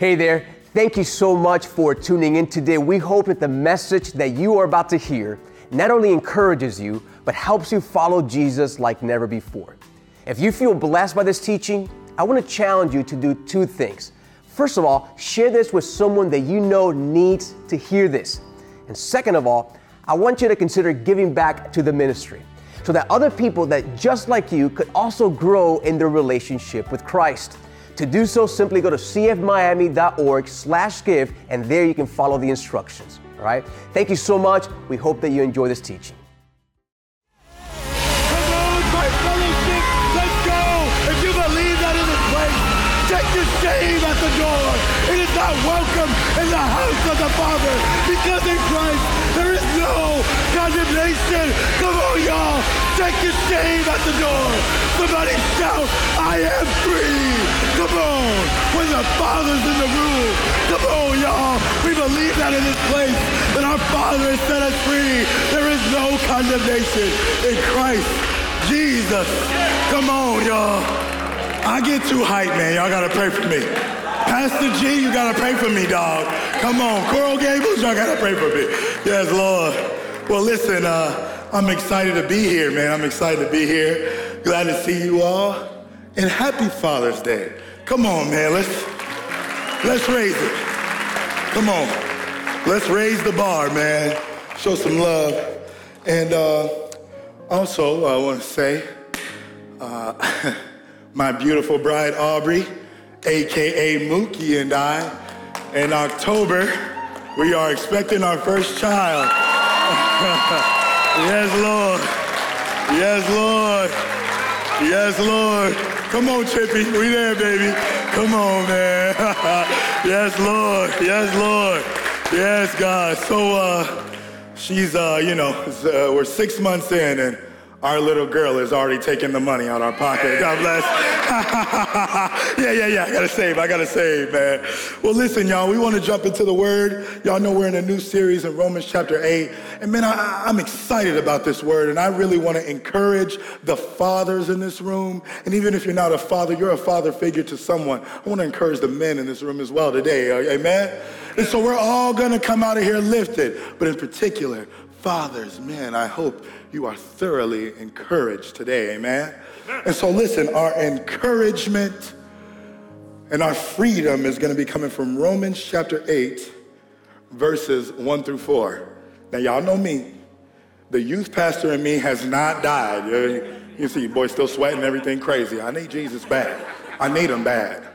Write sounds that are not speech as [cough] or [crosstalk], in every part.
Hey there. Thank you so much for tuning in today. We hope that the message that you are about to hear not only encourages you, but helps you follow Jesus like never before. If you feel blessed by this teaching, I want to challenge you to do two things. First of all, share this with someone that you know needs to hear this. And second of all, I want you to consider giving back to the ministry so that other people that just like you could also grow in their relationship with Christ. To do so, simply go to cfmiami.org slash give, and there you can follow the instructions. All right? Thank you so much. We hope that you enjoy this teaching. Come on, my fellowship, let's go. If you believe that in this place, take your shame at the door. It is not welcome in the house of the Father because in Christ there is no condemnation. Come on, y'all. Take shame at the door. Somebody shout, I am free. Come on. When the Father's in the room. Come on, y'all. We believe that in this place, that our Father has set us free. There is no condemnation in Christ. Jesus. Come on, y'all. I get too hyped, man. Y'all gotta pray for me. Pastor G, you gotta pray for me, dog. Come on. Coral Gables, y'all gotta pray for me. Yes, Lord. Well, listen, uh, I'm excited to be here, man. I'm excited to be here. Glad to see you all. And happy Father's Day. Come on, man. Let's let's raise it. Come on. Let's raise the bar, man. Show some love. And uh, also, I want to say, uh, [laughs] my beautiful bride Aubrey, aka Mookie, and I, in October, we are expecting our first child. [laughs] yes, Lord. Yes, Lord. Yes, Lord. Come on, Chippy. We there, baby. Come on, man. [laughs] yes, Lord. Yes, Lord. Yes, God. So, uh, she's, uh, you know, uh, we're six months in, and our little girl is already taking the money out of our pocket. God bless. [laughs] yeah, yeah, yeah. I gotta save. I gotta save, man. Well, listen, y'all. We want to jump into the Word. Y'all know we're in a new series in Romans chapter eight, and man, I, I'm excited about this Word, and I really want to encourage the fathers in this room. And even if you're not a father, you're a father figure to someone. I want to encourage the men in this room as well today. Amen. And so we're all gonna come out of here lifted, but in particular, fathers, man, I hope you are thoroughly encouraged today, amen? And so, listen, our encouragement and our freedom is going to be coming from Romans chapter 8, verses 1 through 4. Now, y'all know me. The youth pastor in me has not died. You, you see, boy, still sweating, everything crazy. I need Jesus bad. I need him bad.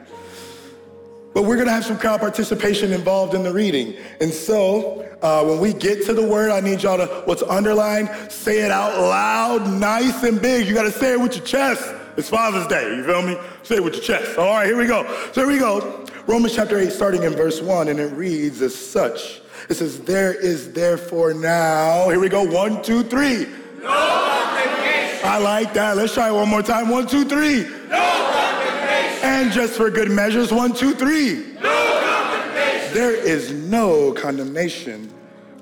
But we're going to have some crowd participation involved in the reading. And so uh, when we get to the word, I need y'all to, what's underlined, say it out loud, nice and big. You got to say it with your chest. It's Father's Day, you feel me? Say it with your chest. All right, here we go. So here we go. Romans chapter 8, starting in verse 1, and it reads as such. It says, There is therefore now, here we go, one, two, three. No condemnation. I like that. Let's try it one more time. One, two, three. No. And just for good measures, one, two, three. No condemnation. There is no condemnation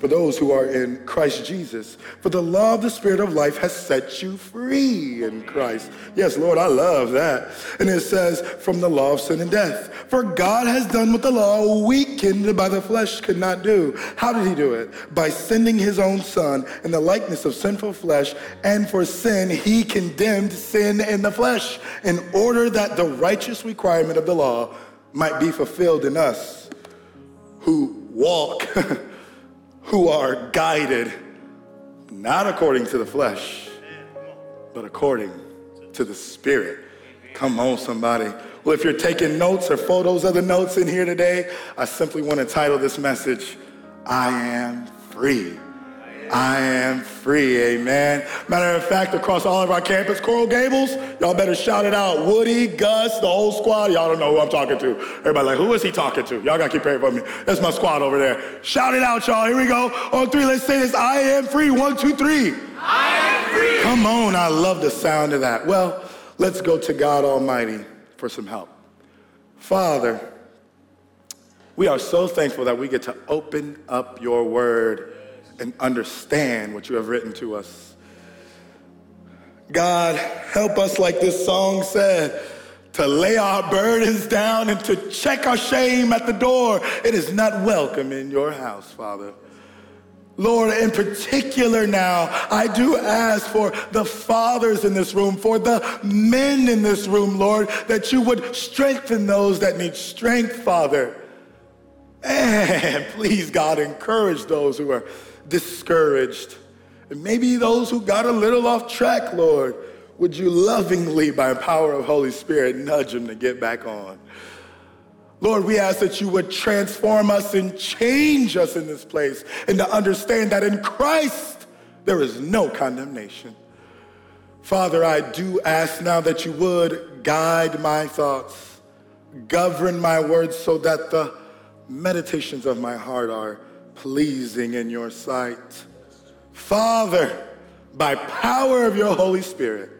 for those who are in Christ Jesus. For the law of the Spirit of life has set you free in Christ. Yes, Lord, I love that. And it says, from the law of sin and death. For God has done what the law, weakened by the flesh, could not do. How did he do it? By sending his own Son in the likeness of sinful flesh. And for sin, he condemned sin in the flesh in order that the righteous requirement of the law might be fulfilled in us who walk [laughs] who are guided not according to the flesh, but according to the Spirit. Come on, somebody. Well, if you're taking notes or photos of the notes in here today, I simply want to title this message, I Am Free. I am free, amen. Matter of fact, across all of our campus, Coral Gables, y'all better shout it out. Woody, Gus, the whole squad. Y'all don't know who I'm talking to. Everybody like, who is he talking to? Y'all gotta keep praying for me. That's my squad over there. Shout it out, y'all. Here we go. On three, let's say this. I am free. One, two, three. I am free. Come on, I love the sound of that. Well, let's go to God Almighty for some help. Father, we are so thankful that we get to open up your word and understand what you have written to us. God, help us, like this song said, to lay our burdens down and to check our shame at the door. It is not welcome in your house, Father. Lord, in particular now, I do ask for the fathers in this room, for the men in this room, Lord, that you would strengthen those that need strength, Father. And [laughs] please, God, encourage those who are discouraged. And maybe those who got a little off track, Lord, would you lovingly, by the power of Holy Spirit, nudge them to get back on? Lord, we ask that you would transform us and change us in this place and to understand that in Christ there is no condemnation. Father, I do ask now that you would guide my thoughts, govern my words so that the meditations of my heart are pleasing in your sight. Father, by power of your Holy Spirit,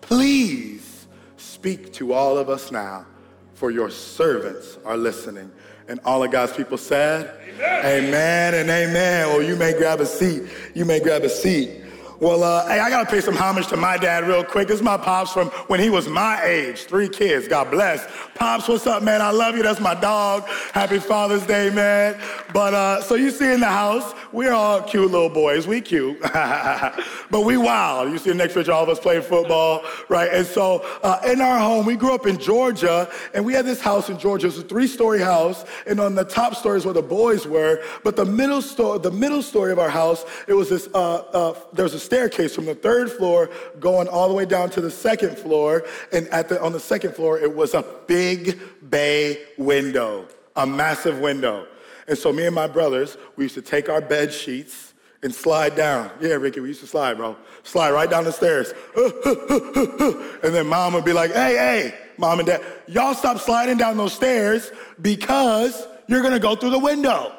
please speak to all of us now, for your servants are listening. And all of God's people said, Amen, amen and amen. Well, you may grab a seat. You may grab a seat. Well, uh, hey, I gotta pay some homage to my dad real quick. This is my pops from when he was my age, three kids. God bless. Pops, what's up, man? I love you. That's my dog. Happy Father's Day, man. But uh, so you see in the house, we're all cute little boys. We cute, [laughs] but we wild. You see the next picture, all of us playing football, right? And so uh, in our home, we grew up in Georgia, and we had this house in Georgia. It was a three-story house, and on the top story is where the boys were. But the middle story, the middle story of our house, it was this. Uh, uh there was a staircase from the third floor going all the way down to the second floor. And at the, on the second floor, it was a big bay window, a massive window. And so me and my brothers, we used to take our bed sheets and slide down. Yeah, Ricky, we used to slide, bro. Slide right down the stairs. [laughs] and then mom would be like, hey, hey, mom and dad, y'all stop sliding down those stairs because you're gonna go through the window.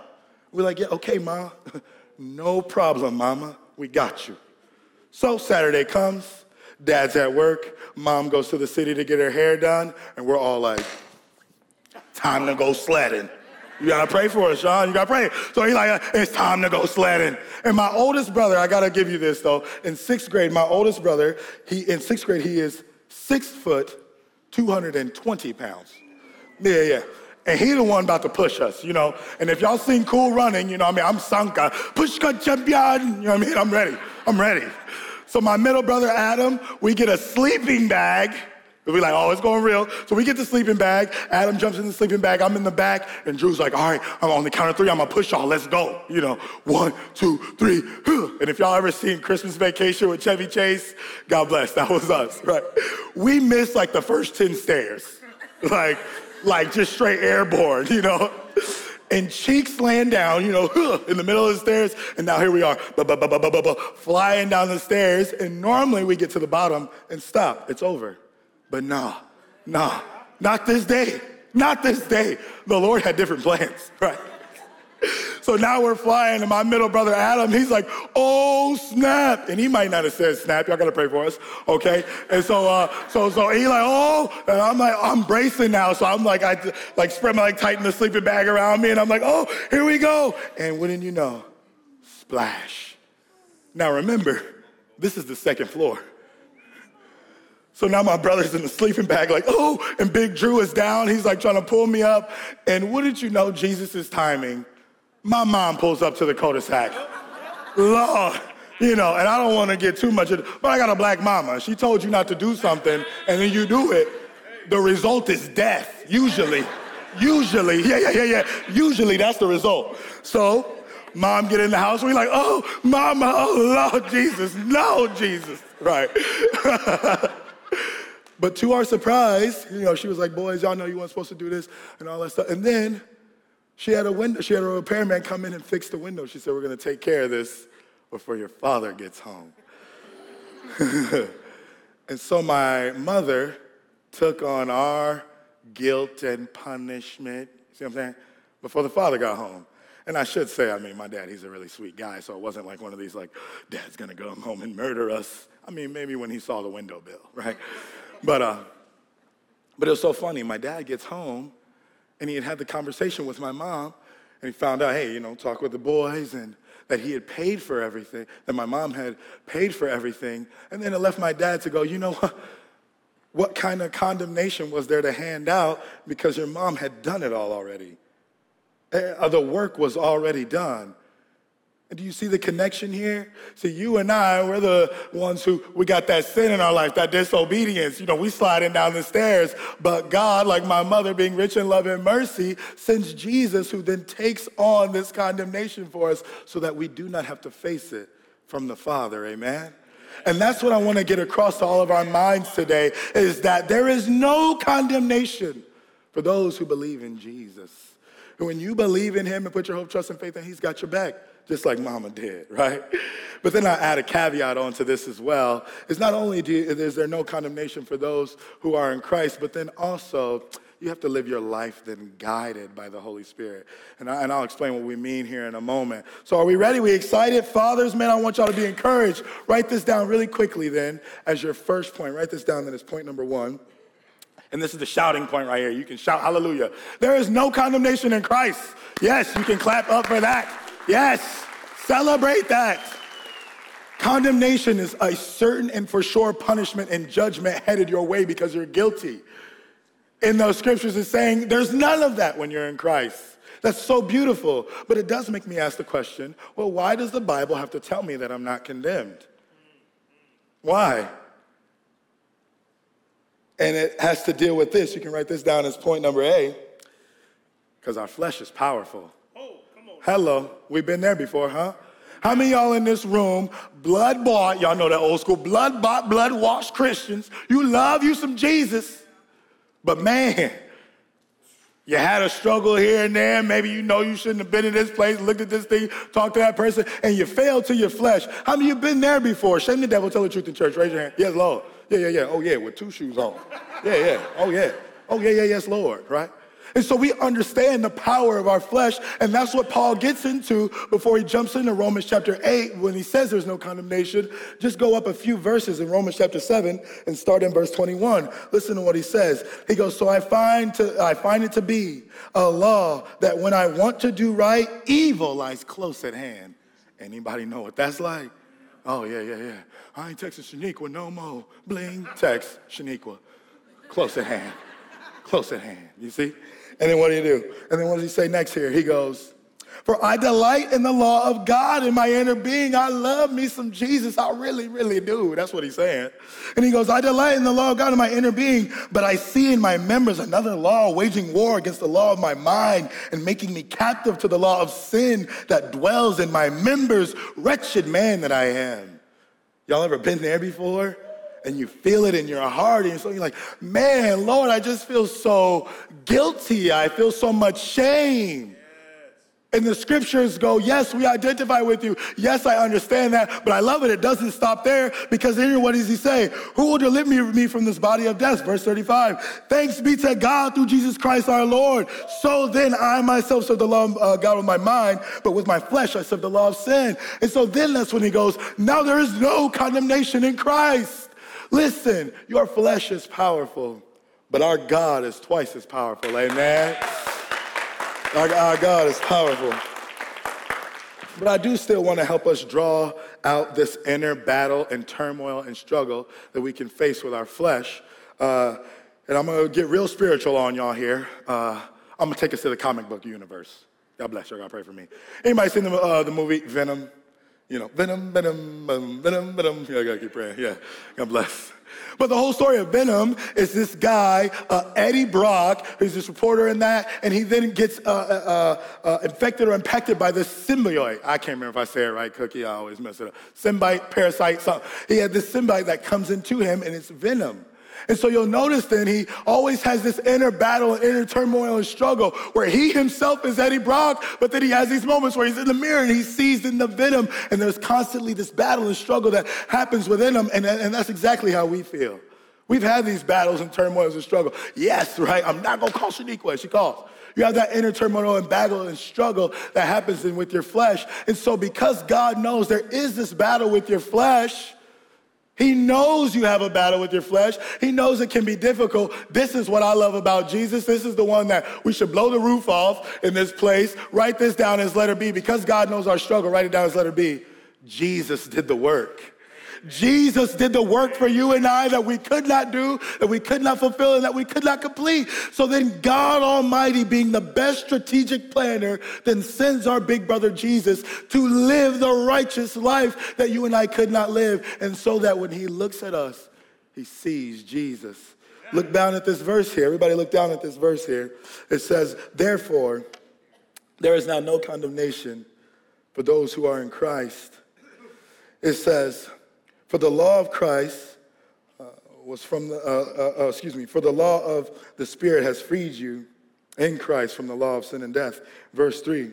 We're like, yeah, okay, mom. [laughs] no problem, mama. We got you. So Saturday comes, dad's at work, mom goes to the city to get her hair done, and we're all like, time to go sledding. You gotta pray for us, Sean. You gotta pray. So he's like, it's time to go sledding. And my oldest brother, I gotta give you this though. In sixth grade, my oldest brother, he in sixth grade, he is six foot, 220 pounds. Yeah, yeah. And he the one about to push us, you know. And if y'all seen Cool Running, you know I mean? I'm Sanka. Pushka champion. You know what I mean? I'm ready. I'm ready. So my middle brother Adam, we get a sleeping bag. We like, oh, it's going real. So we get the sleeping bag. Adam jumps in the sleeping bag. I'm in the back. And Drew's like, all right, I'm on the count of three. I'm going to push y'all. Let's go. You know, one, two, three. And if y'all ever seen Christmas Vacation with Chevy Chase, God bless. That was us, [laughs] right? We missed like the first 10 stairs. Like, like just straight airborne, you know? and cheeks laying down, you know, [laughs] in the middle of the stairs. And now here we are, flying down the stairs. And normally we get to the bottom and stop. It's over. But nah, nah, not this day. Not this day. The Lord had different plans, [laughs] right? [laughs] So now we're flying, and my middle brother Adam, he's like, "Oh snap!" And he might not have said "snap." Y'all gotta pray for us, okay? And so, uh, so, so he like, "Oh," and I'm like, I'm bracing now, so I'm like, I like spread my like tighten the sleeping bag around me, and I'm like, "Oh, here we go!" And wouldn't you know, splash. Now remember, this is the second floor. So now my brother's in the sleeping bag, like, oh, and Big Drew is down. He's like trying to pull me up. And wouldn't you know, Jesus' timing my mom pulls up to the cul-de-sac. Lord, you know, and I don't want to get too much, of, but I got a black mama. She told you not to do something, and then you do it. The result is death, usually. Usually, yeah, yeah, yeah, yeah. Usually that's the result. So, mom get in the house, we like, oh, mama, oh, Lord Jesus, no, Jesus, right. [laughs] but to our surprise, you know, she was like, boys, y'all know you weren't supposed to do this and all that stuff. And then she had a window, she had a repairman come in and fix the window. She said, We're gonna take care of this before your father gets home. [laughs] and so my mother took on our guilt and punishment. See what I'm saying? Before the father got home. And I should say, I mean, my dad, he's a really sweet guy, so it wasn't like one of these, like, dad's gonna go home and murder us. I mean, maybe when he saw the window bill, [laughs] right? But, uh, but it was so funny. My dad gets home and he had had the conversation with my mom, and he found out, hey, you know, talk with the boys, and that he had paid for everything, that my mom had paid for everything. And then it left my dad to go, you know what? What kind of condemnation was there to hand out because your mom had done it all already? Uh, the work was already done. And do you see the connection here? See, you and I, we're the ones who we got that sin in our life, that disobedience. You know, we sliding down the stairs. But God, like my mother, being rich in love and mercy, sends Jesus, who then takes on this condemnation for us so that we do not have to face it from the Father. Amen. And that's what I want to get across to all of our minds today is that there is no condemnation for those who believe in Jesus. When you believe in him and put your hope, trust, and faith in, he's got your back just like mama did, right? But then I add a caveat onto this as well. It's not only do, is there no condemnation for those who are in Christ, but then also you have to live your life then guided by the Holy Spirit. And, I, and I'll explain what we mean here in a moment. So are we ready? We excited? Fathers, man, I want y'all to be encouraged. Write this down really quickly then as your first point. Write this down then as point number one. And this is the shouting point right here. You can shout hallelujah. There is no condemnation in Christ. Yes, you can clap up for that. Yes, celebrate that. Condemnation is a certain and for sure punishment and judgment headed your way because you're guilty. In those scriptures, it's saying there's none of that when you're in Christ. That's so beautiful. But it does make me ask the question well, why does the Bible have to tell me that I'm not condemned? Why? And it has to deal with this. You can write this down as point number A because our flesh is powerful. Hello, we've been there before, huh? How many y'all in this room, blood bought, y'all know that old school, blood bought, blood washed Christians, you love you some Jesus, but man, you had a struggle here and there. Maybe you know you shouldn't have been in this place, looked at this thing, talked to that person, and you failed to your flesh. How many you been there before? Shame the devil, tell the truth in church. Raise your hand. Yes, Lord. Yeah, yeah, yeah. Oh, yeah, with two shoes on. Yeah, yeah. Oh, yeah. Oh, yeah, yeah, yes, Lord, right? And so we understand the power of our flesh, and that's what Paul gets into before he jumps into Romans chapter 8 when he says there's no condemnation. Just go up a few verses in Romans chapter 7 and start in verse 21. Listen to what he says. He goes, So I find, to, I find it to be a law that when I want to do right, evil lies close at hand. Anybody know what that's like? Oh, yeah, yeah, yeah. I ain't texting Shaniqua no more. Bling, text Shaniqua. Close at hand. Close at hand. You see? And then what do you do? And then what does he say next here? He goes, For I delight in the law of God in my inner being. I love me some Jesus. I really, really do. That's what he's saying. And he goes, I delight in the law of God in my inner being, but I see in my members another law waging war against the law of my mind and making me captive to the law of sin that dwells in my members. Wretched man that I am. Y'all ever been there before? And you feel it in your heart, and so you're like, man, Lord, I just feel so guilty. I feel so much shame. And the scriptures go, yes, we identify with you. Yes, I understand that, but I love it. It doesn't stop there because here, what does he say? Who will deliver me from this body of death? Verse 35. Thanks be to God through Jesus Christ our Lord. So then I myself serve the law of uh, God with my mind, but with my flesh I serve the law of sin. And so then that's when he goes, now there is no condemnation in Christ. Listen, your flesh is powerful, but our God is twice as powerful. Amen. Our, our God is powerful. But I do still want to help us draw out this inner battle and turmoil and struggle that we can face with our flesh. Uh, and I'm going to get real spiritual on y'all here. Uh, I'm going to take us to the comic book universe. God bless you. God pray for me. Anybody seen the, uh, the movie Venom? You know, Venom, Venom, Venom, Venom, Venom. Yeah, I gotta keep praying. Yeah, God bless. But the whole story of Venom is this guy, uh, Eddie Brock, who's this reporter in that, and he then gets uh, uh, uh, uh infected or impacted by this symbiote. I can't remember if I say it right, Cookie. I always mess it up. Symbiote, parasite, something. He had this symbiote that comes into him, and it's venom. And so you'll notice then he always has this inner battle and inner turmoil and struggle where he himself is Eddie Brock, but then he has these moments where he's in the mirror and he sees in the venom, and there's constantly this battle and struggle that happens within him, and, and that's exactly how we feel. We've had these battles and turmoils and struggle. Yes, right? I'm not gonna call Shaniqua, she calls. You have that inner turmoil and battle and struggle that happens in with your flesh. And so because God knows there is this battle with your flesh, he knows you have a battle with your flesh. He knows it can be difficult. This is what I love about Jesus. This is the one that we should blow the roof off in this place. Write this down as letter B. Because God knows our struggle, write it down as letter B. Jesus did the work. Jesus did the work for you and I that we could not do, that we could not fulfill, and that we could not complete. So then God Almighty, being the best strategic planner, then sends our big brother Jesus to live the righteous life that you and I could not live. And so that when he looks at us, he sees Jesus. Look down at this verse here. Everybody look down at this verse here. It says, Therefore, there is now no condemnation for those who are in Christ. It says, For the law of Christ uh, was from the, uh, uh, uh, excuse me, for the law of the Spirit has freed you in Christ from the law of sin and death. Verse 3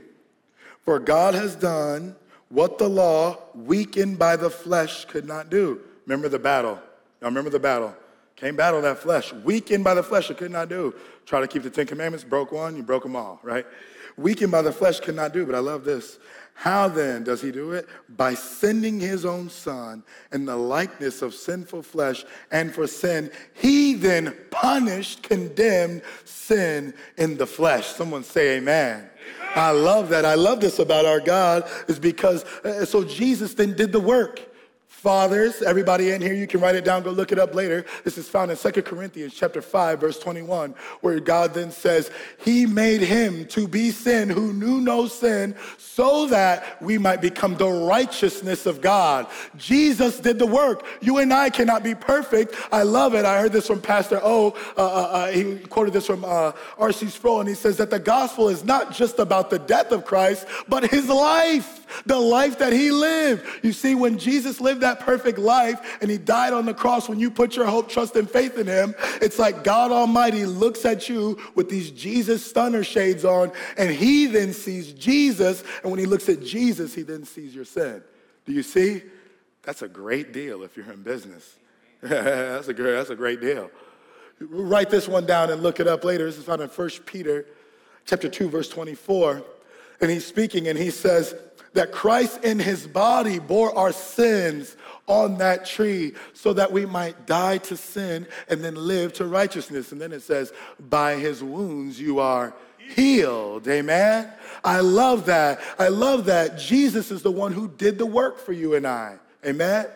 For God has done what the law, weakened by the flesh, could not do. Remember the battle. Now remember the battle. Can't battle that flesh. Weakened by the flesh, it could not do. Try to keep the Ten Commandments, broke one, you broke them all, right? Weakened by the flesh could not do, but I love this. How then does he do it? By sending his own son in the likeness of sinful flesh, and for sin, he then punished, condemned sin in the flesh. Someone say amen. amen. I love that. I love this about our God, is because uh, so Jesus then did the work. Fathers, everybody in here, you can write it down, go look it up later. This is found in 2 Corinthians chapter 5, verse 21, where God then says, He made him to be sin who knew no sin, so that we might become the righteousness of God. Jesus did the work. You and I cannot be perfect. I love it. I heard this from Pastor O. Uh, uh, uh he quoted this from uh, R.C. Sproul, and he says that the gospel is not just about the death of Christ, but his life the life that he lived. You see, when Jesus lived that perfect life and he died on the cross, when you put your hope, trust, and faith in him, it's like God Almighty looks at you with these Jesus stunner shades on, and he then sees Jesus. And when he looks at Jesus, he then sees your sin. Do you see? That's a great deal if you're in business. [laughs] that's, a great, that's a great deal. Write this one down and look it up later. This is found in 1 Peter chapter 2, verse 24. And he's speaking and he says, that Christ in his body bore our sins on that tree so that we might die to sin and then live to righteousness. And then it says, by his wounds you are healed. Amen. I love that. I love that. Jesus is the one who did the work for you and I. Amen.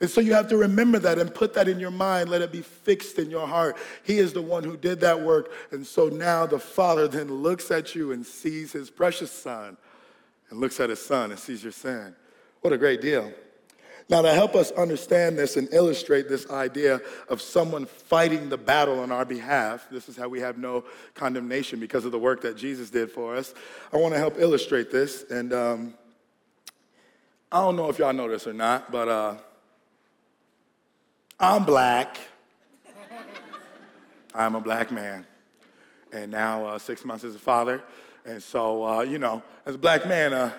And so you have to remember that and put that in your mind. Let it be fixed in your heart. He is the one who did that work. And so now the Father then looks at you and sees his precious Son and looks at his son and sees your sin. What a great deal. Now, to help us understand this and illustrate this idea of someone fighting the battle on our behalf, this is how we have no condemnation because of the work that Jesus did for us. I want to help illustrate this. And um, I don't know if y'all know this or not, but uh, I'm black. [laughs] I'm a black man. And now, uh, six months as a father. And so, uh, you know, as a black man, uh,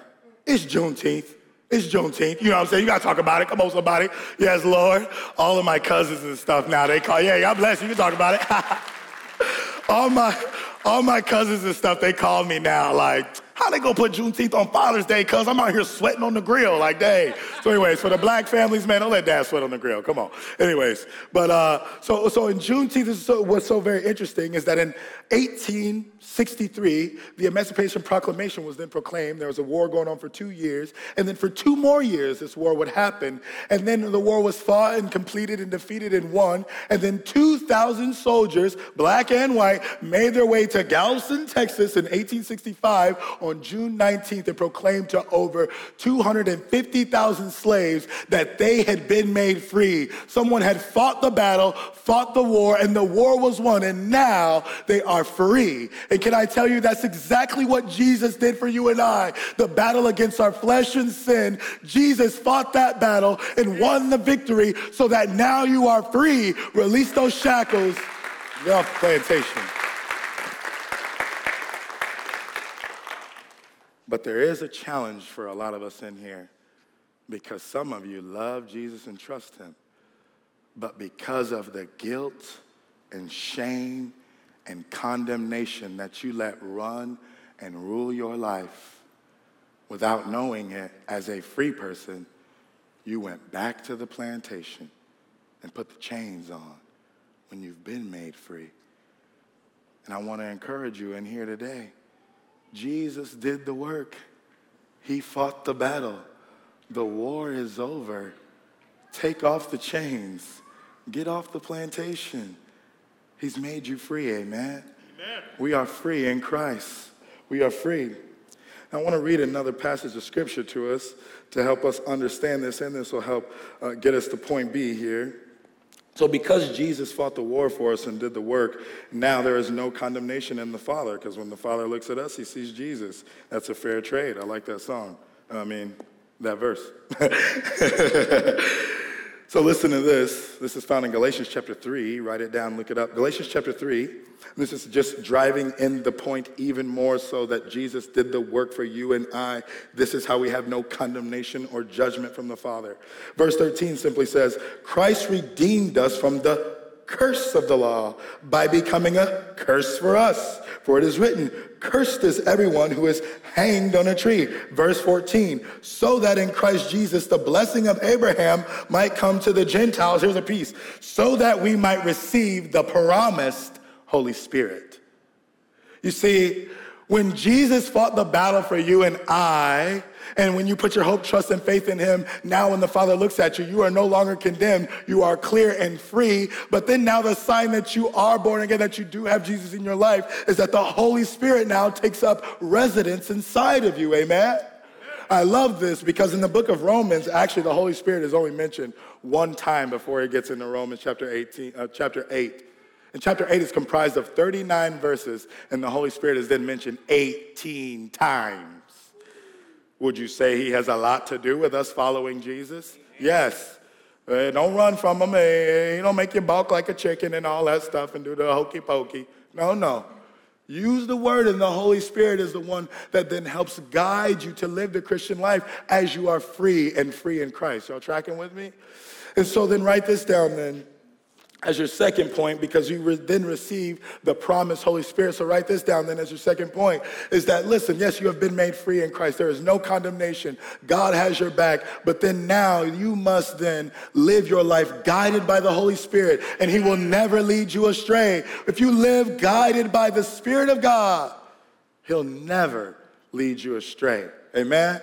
it's Juneteenth. It's Juneteenth. You know what I'm saying? You got to talk about it. Come on, somebody. Yes, Lord. All of my cousins and stuff now, they call, yeah, God bless you. You can talk about it. [laughs] all, my, all my cousins and stuff, they call me now like, how they gonna put Juneteenth on Father's Day? Cause I'm out here sweating on the grill like, dang. So, anyways, for the black families, man, don't let dad sweat on the grill. Come on. Anyways, but uh, so so in Juneteenth, so, what's so very interesting is that in 1863, the Emancipation Proclamation was then proclaimed. There was a war going on for two years, and then for two more years, this war would happen. And then the war was fought and completed and defeated and won. And then 2,000 soldiers, black and white, made their way to Galveston, Texas, in 1865 on June 19th and proclaimed to over 250,000 slaves that they had been made free. Someone had fought the battle, fought the war, and the war was won, and now they are free. And can I tell you, that's exactly what Jesus did for you and I. The battle against our flesh and sin, Jesus fought that battle and won the victory so that now you are free. Release those shackles. Your plantation. But there is a challenge for a lot of us in here because some of you love Jesus and trust him. But because of the guilt and shame and condemnation that you let run and rule your life without knowing it as a free person, you went back to the plantation and put the chains on when you've been made free. And I want to encourage you in here today Jesus did the work. He fought the battle. The war is over. Take off the chains. Get off the plantation. He's made you free, amen? amen. We are free in Christ. We are free. I want to read another passage of scripture to us to help us understand this, and this will help uh, get us to point B here. So, because Jesus fought the war for us and did the work, now there is no condemnation in the Father, because when the Father looks at us, he sees Jesus. That's a fair trade. I like that song. I mean, that verse. [laughs] so, listen to this. This is found in Galatians chapter 3. Write it down, look it up. Galatians chapter 3. This is just driving in the point even more so that Jesus did the work for you and I. This is how we have no condemnation or judgment from the Father. Verse 13 simply says, Christ redeemed us from the curse of the law by becoming a curse for us. For it is written, Cursed is everyone who is hanged on a tree. Verse 14, so that in Christ Jesus the blessing of Abraham might come to the Gentiles. Here's a piece. So that we might receive the promised Holy Spirit. You see, when Jesus fought the battle for you and I, and when you put your hope, trust, and faith in Him, now when the Father looks at you, you are no longer condemned. You are clear and free. But then now the sign that you are born again, that you do have Jesus in your life, is that the Holy Spirit now takes up residence inside of you. Amen? I love this because in the book of Romans, actually, the Holy Spirit is only mentioned one time before it gets into Romans chapter 18, uh, chapter 8. And chapter 8 is comprised of 39 verses, and the Holy Spirit is then mentioned 18 times. Would you say he has a lot to do with us following Jesus? Yes. Hey, don't run from him. Hey, don't make you balk like a chicken and all that stuff and do the hokey pokey. No, no. Use the word, and the Holy Spirit is the one that then helps guide you to live the Christian life as you are free and free in Christ. Y'all tracking with me? And so then write this down then as your second point because you re- then receive the promised Holy Spirit. So write this down then as your second point is that listen, yes, you have been made free in Christ. There is no condemnation. God has your back. But then now you must then live your life guided by the Holy Spirit and he will never lead you astray. If you live guided by the Spirit of God, he'll never lead you astray. Amen.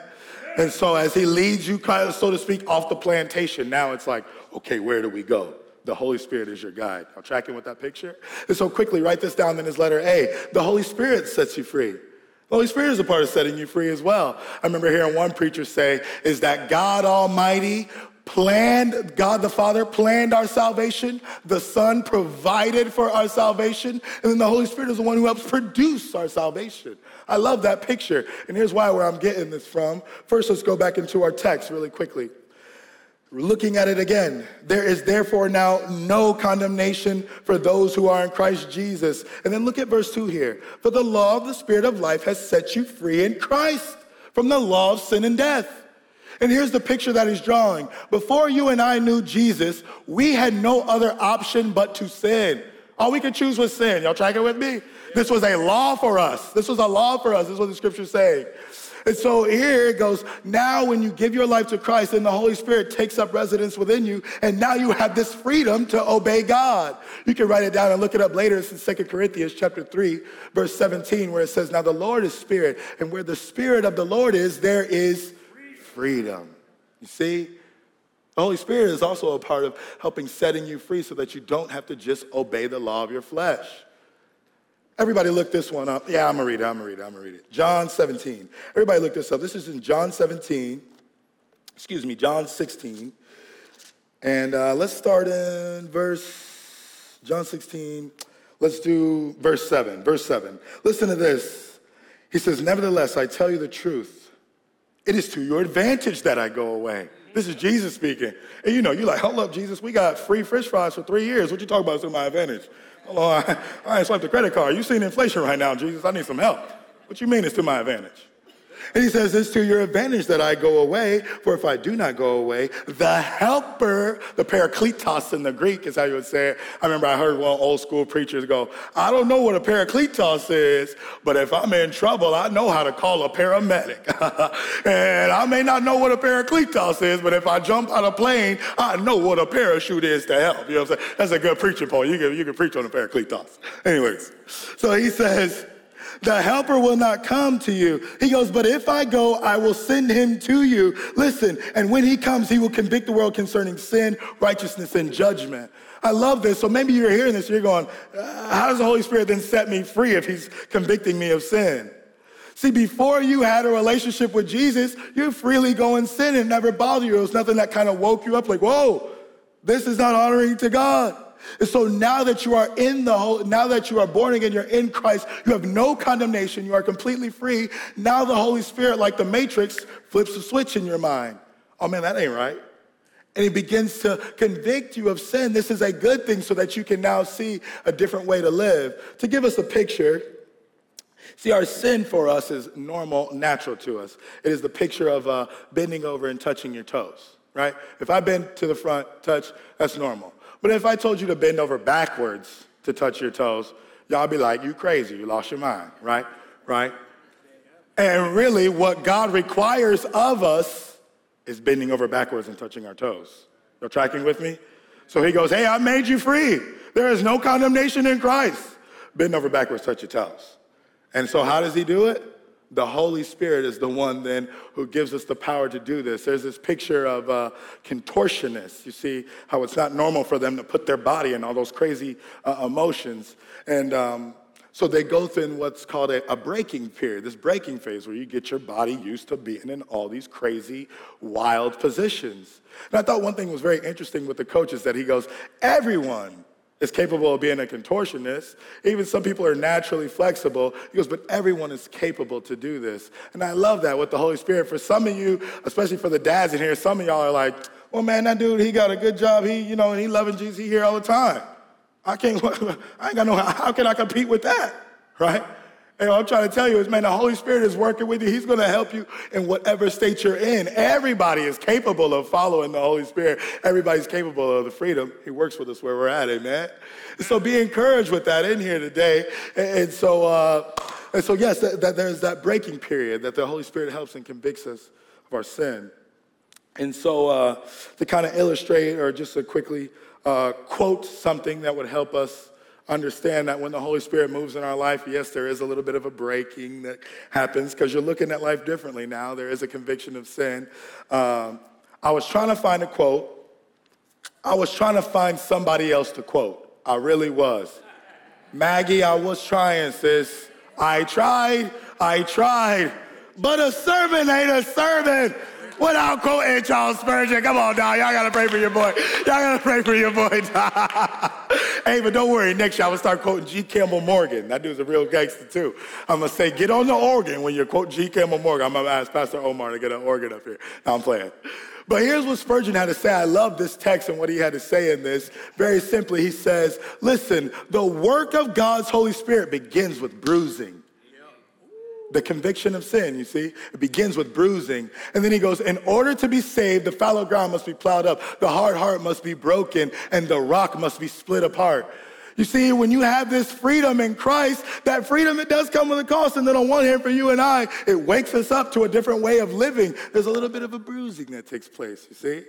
And so as he leads you, so to speak, off the plantation, now it's like, okay, where do we go? The Holy Spirit is your guide. I'm tracking with that picture. And so quickly write this down in his letter A. The Holy Spirit sets you free. The Holy Spirit is a part of setting you free as well. I remember hearing one preacher say, is that God Almighty planned, God the Father planned our salvation, the Son provided for our salvation, and then the Holy Spirit is the one who helps produce our salvation. I love that picture. And here's why where I'm getting this from. First, let's go back into our text really quickly. Looking at it again, there is therefore now no condemnation for those who are in Christ Jesus. And then look at verse 2 here. For the law of the Spirit of life has set you free in Christ from the law of sin and death. And here's the picture that he's drawing. Before you and I knew Jesus, we had no other option but to sin. All we could choose was sin. Y'all tracking with me? This was a law for us. This was a law for us. This is what the scripture's saying. And so here it goes. Now, when you give your life to Christ, and the Holy Spirit takes up residence within you, and now you have this freedom to obey God. You can write it down and look it up later. It's in Second Corinthians chapter 3, verse 17, where it says, Now the Lord is spirit, and where the spirit of the Lord is, there is freedom. You see? The Holy Spirit is also a part of helping setting you free so that you don't have to just obey the law of your flesh. Everybody look this one up. Yeah, I'm gonna read it, I'm gonna read it, I'm gonna read it. John 17. Everybody look this up. This is in John 17, excuse me, John 16. And uh, let's start in verse, John 16. Let's do verse 7. Verse 7. Listen to this. He says, Nevertheless, I tell you the truth. It is to your advantage that I go away. This is Jesus speaking. And you know, you're like, hold up, Jesus, we got free fish fries for three years. What you talking about is to my advantage? Lord, I, I ain't swiped the credit card. You seen inflation right now, Jesus. I need some help. What you mean it's to my advantage? And he says, It's to your advantage that I go away, for if I do not go away, the helper, the parakletos in the Greek is how you would say it. I remember I heard one old school preachers go, I don't know what a parakletos is, but if I'm in trouble, I know how to call a paramedic. [laughs] and I may not know what a parakletos is, but if I jump out of a plane, I know what a parachute is to help. You know what I'm saying? That's a good preaching point. You can, you can preach on a parakletos. Anyways, so he says, The helper will not come to you. He goes, But if I go, I will send him to you. Listen, and when he comes, he will convict the world concerning sin, righteousness, and judgment. I love this. So maybe you're hearing this you're going, uh, How does the Holy Spirit then set me free if he's convicting me of sin? See, before you had a relationship with Jesus, you freely go and sin and never bother you. It was nothing that kind of woke you up like, Whoa, this is not honoring to God. And so now that you are in the whole, now that you are born again, you're in Christ, you have no condemnation, you are completely free. Now the Holy Spirit, like the Matrix, flips a switch in your mind. Oh man, that ain't right. And he begins to convict you of sin. This is a good thing so that you can now see a different way to live. To give us a picture, see, our sin for us is normal, natural to us. It is the picture of uh, bending over and touching your toes, right? If I bend to the front, touch, that's normal. But if I told you to bend over backwards to touch your toes, y'all be like, you crazy, you lost your mind, right? Right? And really, what God requires of us is bending over backwards and touching our toes. You're tracking with me? So he goes, Hey, I made you free. There is no condemnation in Christ. Bend over backwards, touch your toes. And so, how does he do it? The Holy Spirit is the one then who gives us the power to do this. There's this picture of uh, contortionists. You see how it's not normal for them to put their body in all those crazy uh, emotions. And um, so they go through what's called a, a, breaking period, this breaking phase where you get your body used to being in all these crazy, wild positions. And I thought one thing was very interesting with the coach is that he goes, everyone is capable of being a contortionist. Even some people are naturally flexible. He goes, but everyone is capable to do this. And I love that with the Holy Spirit. For some of you, especially for the dads in here, some of y'all are like, well, man, that dude, he got a good job. He, you know, and he loving Jesus. He here all the time. I can't, [laughs] I ain't got no, how can I compete with that? Right? And I'm trying to tell you is, man, the Holy Spirit is working with you. He's going to help you in whatever state you're in. Everybody is capable of following the Holy Spirit. Everybody's capable of the freedom. He works with us where we're at, amen? so be encouraged with that in here today. And, so, uh, and so yes, that, that there's that breaking period that the Holy Spirit helps and convicts us of our sin. And so uh, to kind of illustrate or just to quickly uh, quote something that would help us understand that when the Holy Spirit moves in our life, yes, there is a little bit of a breaking that happens because you're looking at life differently now. There is a conviction of sin. Um, I was trying to find a quote. I was trying to find somebody else to quote. I really was. Maggie, I was trying, sis. I tried, I tried. But a servant ain't a servant without quoting Charles Spurgeon. Come on now, y'all gotta pray for your boy. Y'all gotta pray for your boy. [laughs] hey, but don't worry, next year I will start quoting G. Campbell Morgan. That dude's a real gangster too. I'm gonna say, get on the organ when you quote G. Campbell Morgan. I'm gonna ask Pastor Omar to get an organ up here. Now I'm playing. But here's what Spurgeon had to say. I love this text and what he had to say in this. Very simply, he says, Listen, the work of God's Holy Spirit begins with bruising the conviction of sin, you see? It begins with bruising. And then he goes, In order to be saved, the fallow ground must be plowed up, the hard heart must be broken, and the rock must be split apart. You see, when you have this freedom in Christ, that freedom, it does come with a cost. And then on one hand, for you and I, it wakes us up to a different way of living. There's a little bit of a bruising that takes place, you see?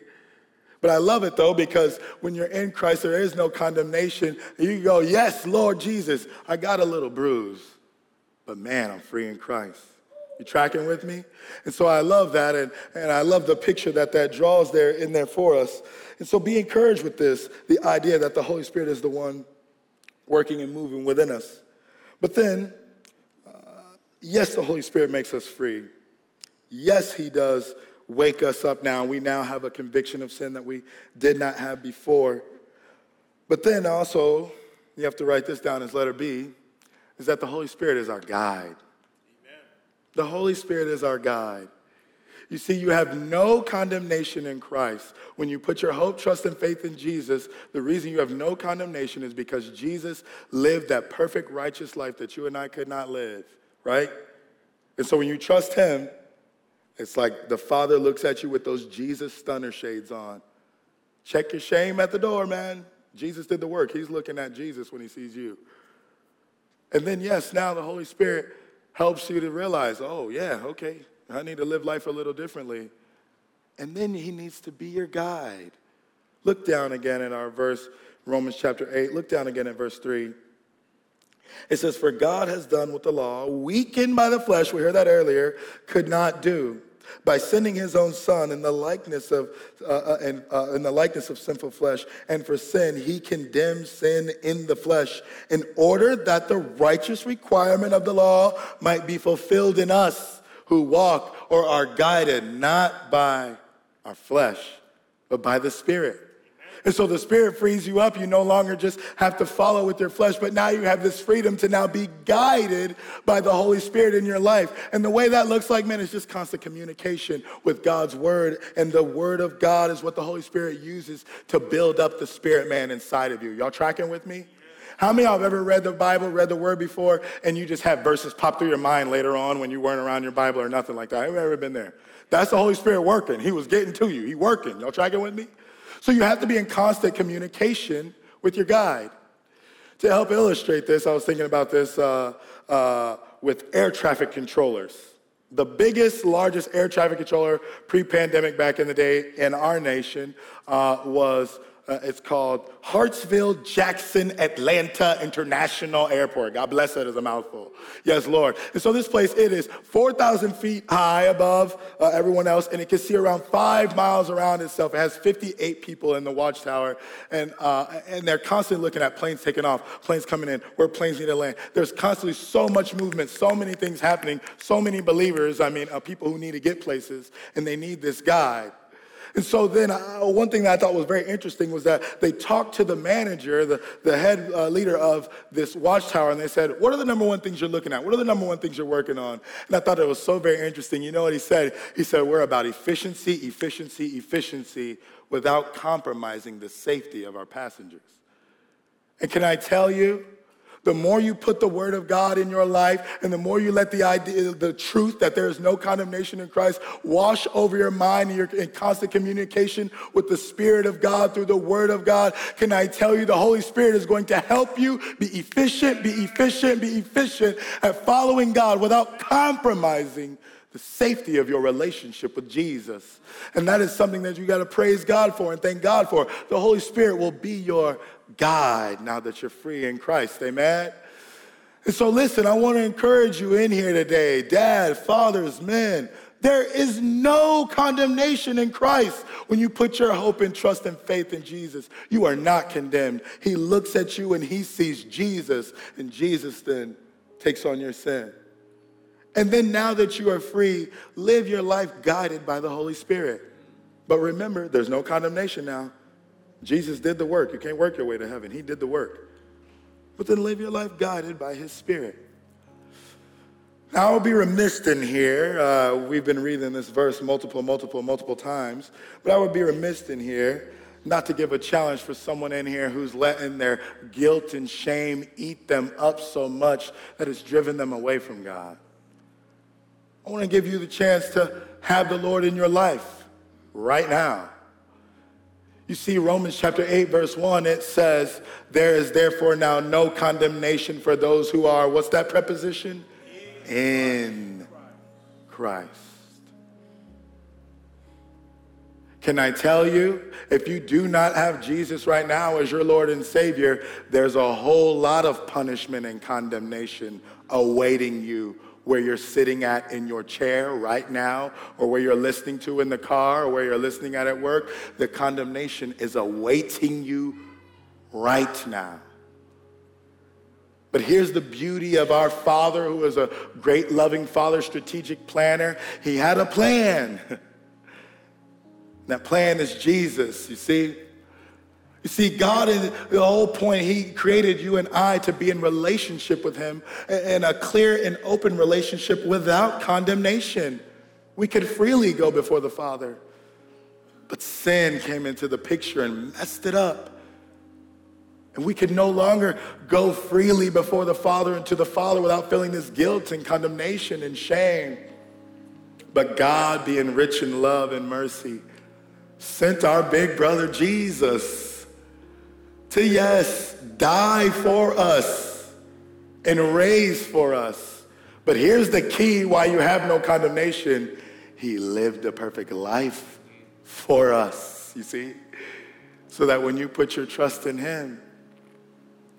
But I love it though, because when you're in Christ, there is no condemnation. You go, Yes, Lord Jesus, I got a little bruise but man, I'm free in Christ. You tracking with me? And so I love that, and, and I love the picture that that draws there in there for us. And so be encouraged with this the idea that the Holy Spirit is the one working and moving within us. But then, uh, yes, the Holy Spirit makes us free. Yes, He does wake us up now. We now have a conviction of sin that we did not have before. But then also, you have to write this down as letter B is that the Holy Spirit is our guide. Amen. The Holy Spirit is our guide. You see, you have no condemnation in Christ. When you put your hope, trust, and faith in Jesus, the reason you have no condemnation is because Jesus lived that perfect, righteous life that you and I could not live, right? And so when you trust Him, it's like the Father looks at you with those Jesus stunner shades on. Check your shame at the door, man. Jesus did the work. He's looking at Jesus when He sees you. And then, yes, now the Holy Spirit helps you to realize, oh, yeah, okay, I need to live life a little differently. And then He needs to be your guide. Look down again in our verse, Romans chapter 8. Look down again at verse 3. It says, For God has done what the law, weakened by the flesh, we heard that earlier, could not do by sending his own son in the likeness of uh, uh, in, uh, in the likeness of sinful flesh. And for sin he condemned sin in the flesh in order that the righteous requirement of the law might be fulfilled in us who walk or are guided not by our flesh but by the spirit and so the Spirit frees you up. You no longer just have to follow with your flesh, but now you have this freedom to now be guided by the Holy Spirit in your life. And the way that looks like, man, is just constant communication with God's Word. And the Word of God is what the Holy Spirit uses to build up the spirit man inside of you. Y'all tracking with me? How many of y'all have ever read the Bible, read the Word before, and you just have verses pop through your mind later on when you weren't around your Bible or nothing like that? Have you ever been there? That's the Holy Spirit working. He was getting to you. He working. Y'all tracking with me? So you have to be in constant communication with your guide. To help illustrate this, I was thinking about this uh, uh, with air traffic controllers. The biggest, largest air traffic controller pre pandemic back in the day in our nation uh, was uh, it's called Hartsfield Jackson Atlanta International Airport. God bless it as a mouthful. Yes, Lord. And so this place, it is 4,000 feet high above uh, everyone else, and it can see around five miles around itself. It has 58 people in the watchtower, and, uh, and they're constantly looking at planes taking off, planes coming in, where planes need to land. There's constantly so much movement, so many things happening, so many believers, I mean, uh, people who need to get places, and they need this guide. And so then uh, one thing that I thought was very interesting was that they talked to the manager, the, the head uh, leader of this watchtower, and they said, what are the number one things you're looking at? What are the number one things you're working on? And I thought it was so very interesting. You know what he said? He said, we're about efficiency, efficiency, efficiency without compromising the safety of our passengers. And can I tell you, the more you put the word of God in your life and the more you let the idea, the truth that there is no condemnation in Christ wash over your mind and you're in constant communication with the Spirit of God through the word of God, can I tell you the Holy Spirit is going to help you be efficient, be efficient, be efficient at following God without compromising the safety of your relationship with Jesus. And that is something that you got to praise God for and thank God for. The Holy Spirit will be your guide now that you're free in Christ. Amen. And so, listen, I want to encourage you in here today, dad, fathers, men. There is no condemnation in Christ when you put your hope and trust and faith in Jesus. You are not condemned. He looks at you and he sees Jesus, and Jesus then takes on your sin. And then now that you are free, live your life guided by the Holy Spirit. But remember, there's no condemnation now. Jesus did the work. You can't work your way to heaven. He did the work. But then live your life guided by his spirit. Now, I will be remiss in here. Uh, we've been reading this verse multiple, multiple, multiple times. But I would be remiss in here not to give a challenge for someone in here who's letting their guilt and shame eat them up so much that it's driven them away from God. I want to give you the chance to have the Lord in your life right now. You see, Romans chapter 8, verse 1, it says, There is therefore now no condemnation for those who are, what's that preposition? In Christ. Can I tell you, if you do not have Jesus right now as your Lord and Savior, there's a whole lot of punishment and condemnation awaiting you where you're sitting at in your chair right now, or where you're listening to in the car, or where you're listening at at work, the condemnation is awaiting you right now. But here's the beauty of our Father, who is a great, loving Father, strategic planner. He had a plan. [laughs] that plan is Jesus, you see? You see, God is the whole point. He created you and I to be in relationship with Him in a clear and open relationship without condemnation. We could freely go before the Father. But sin came into the picture and messed it up. And we could no longer go freely before the Father and to the Father without feeling this guilt and condemnation and shame. But God, being rich in love and mercy, sent our big brother Jesus to, yes, die for us and raise for us. But here's the key why you have no condemnation. He lived a perfect life for us, you see? So that when you put your trust in Him,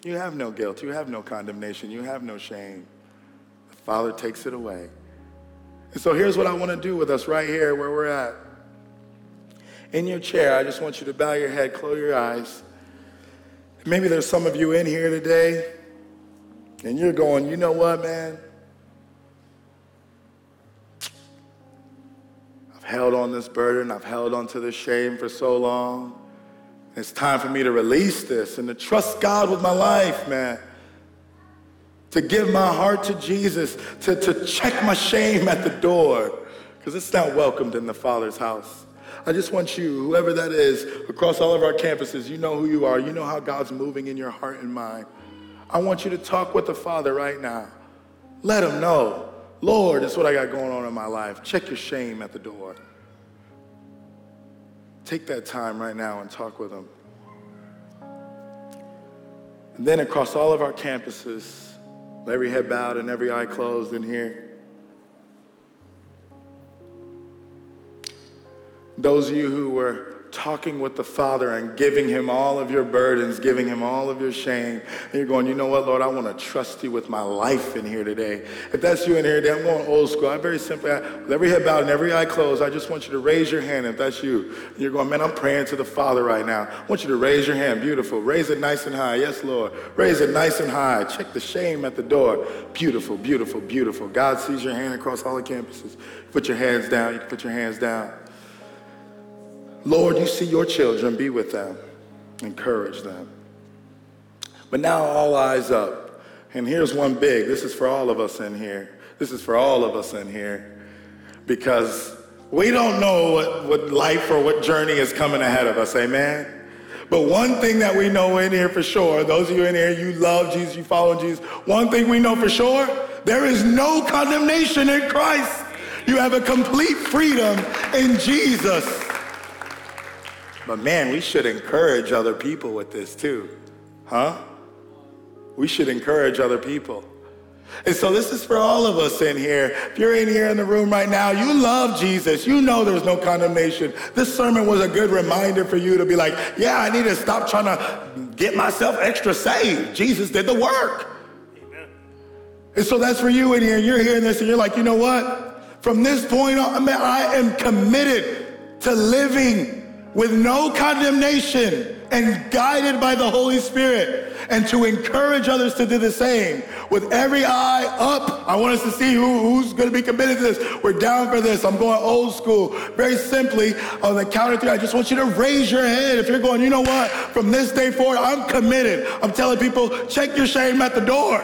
You have no guilt. You have no condemnation. You have no shame. The Father takes it away. And so here's what I want to do with us right here where we're at. In your chair, I just want you to bow your head, close your eyes. Maybe there's some of you in here today, and you're going, you know what, man? I've held on this burden, I've held on to this shame for so long. It's time for me to release this and to trust God with my life, man. To give my heart to Jesus, to, to check my shame at the door, because it's not welcomed in the Father's house. I just want you, whoever that is, across all of our campuses, you know who you are. You know how God's moving in your heart and mind. I want you to talk with the Father right now. Let him know, Lord, is what I got going on in my life. Check your shame at the door. Take that time right now and talk with him. And then across all of our campuses, every head bowed and every eye closed in here. Those of you who were talking with the Father and giving him all of your burdens, giving him all of your shame. And you're going, you know what, Lord, I want to trust you with my life in here today. If that's you in here today, I'm going old school. I very simply, with every head bowed and every eye closed, I just want you to raise your hand if that's you. And you're going, man, I'm praying to the Father right now. I want you to raise your hand. Beautiful. Raise it nice and high. Yes, Lord. Raise it nice and high. Check the shame at the door. Beautiful, beautiful, beautiful. God sees your hand across all the campuses. Put your hands down. You can put your hands down. Lord, you see your children, be with them, encourage them. But now, all eyes up. And here's one big this is for all of us in here. This is for all of us in here. Because we don't know what, what life or what journey is coming ahead of us, amen? But one thing that we know in here for sure, those of you in here, you love Jesus, you follow Jesus, one thing we know for sure, there is no condemnation in Christ. You have a complete freedom in Jesus. But man, we should encourage other people with this too. Huh? We should encourage other people. And so this is for all of us in here. If you're in here in the room right now, you love Jesus. You know there's no condemnation. This sermon was a good reminder for you to be like, yeah, I need to stop trying to get myself extra saved. Jesus did the work. Amen. And so that's for you in here. You're hearing this and you're like, you know what? From this point on, I am committed to living with no condemnation and guided by the Holy Spirit and to encourage others to do the same. With every eye up, I want us to see who, who's going to be committed to this. We're down for this. I'm going old school. Very simply, on the count of three, I just want you to raise your hand. If you're going, you know what? From this day forward, I'm committed. I'm telling people, check your shame at the door.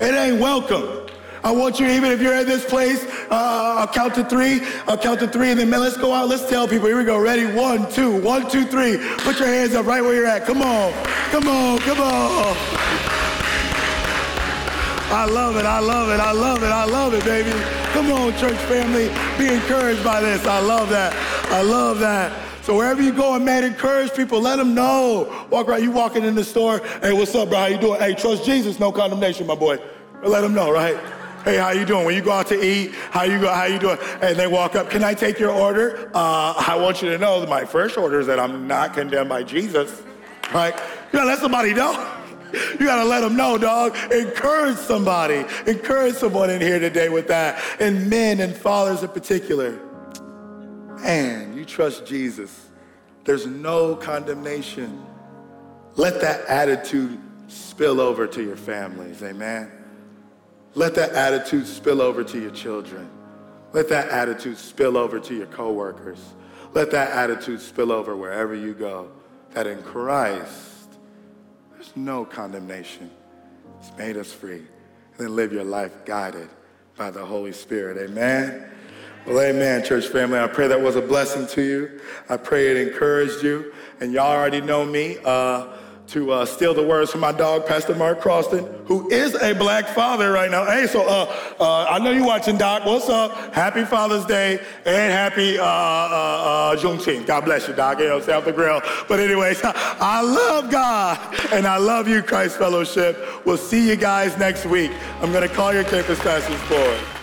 It ain't welcome. I want you, even if you're at this place, uh, I'll count to three. I'll count to three, and then man, let's go out. Let's tell people. Here we go. Ready? One, two, one, two, three. Put your hands up right where you're at. Come on, come on, come on. I love it. I love it. I love it. I love it, baby. Come on, church family. Be encouraged by this. I love that. I love that. So wherever you go, man, encourage people. Let them know. Walk right. You walking in the store. Hey, what's up, bro? How you doing? Hey, trust Jesus. No condemnation, my boy. Let them know, right? Hey, how you doing? When you go out to eat, how you go? How you doing? And they walk up. Can I take your order? Uh, I want you to know that my first order is that I'm not condemned by Jesus. Right? You gotta let somebody know. [laughs] You gotta let them know, dog. Encourage somebody. Encourage someone in here today with that. And men and fathers in particular. Man, you trust Jesus. There's no condemnation. Let that attitude spill over to your families. Amen. Let that attitude spill over to your children. Let that attitude spill over to your coworkers. Let that attitude spill over wherever you go. That in Christ, there's no condemnation. It's made us free. And then live your life guided by the Holy Spirit. Amen. Well, amen, church family. I pray that was a blessing to you. I pray it encouraged you. And y'all already know me. Uh, to uh, steal the words from my dog, Pastor Mark Croston, who is a black father right now. Hey, so uh, uh, I know you're watching, Doc. What's up? Happy Father's Day and happy uh, uh, uh, Juneteenth. God bless you, Doc. You know, stay the grill. But anyways, [laughs] I love God and I love you, Christ Fellowship. We'll see you guys next week. I'm going to call your campus pastors forward.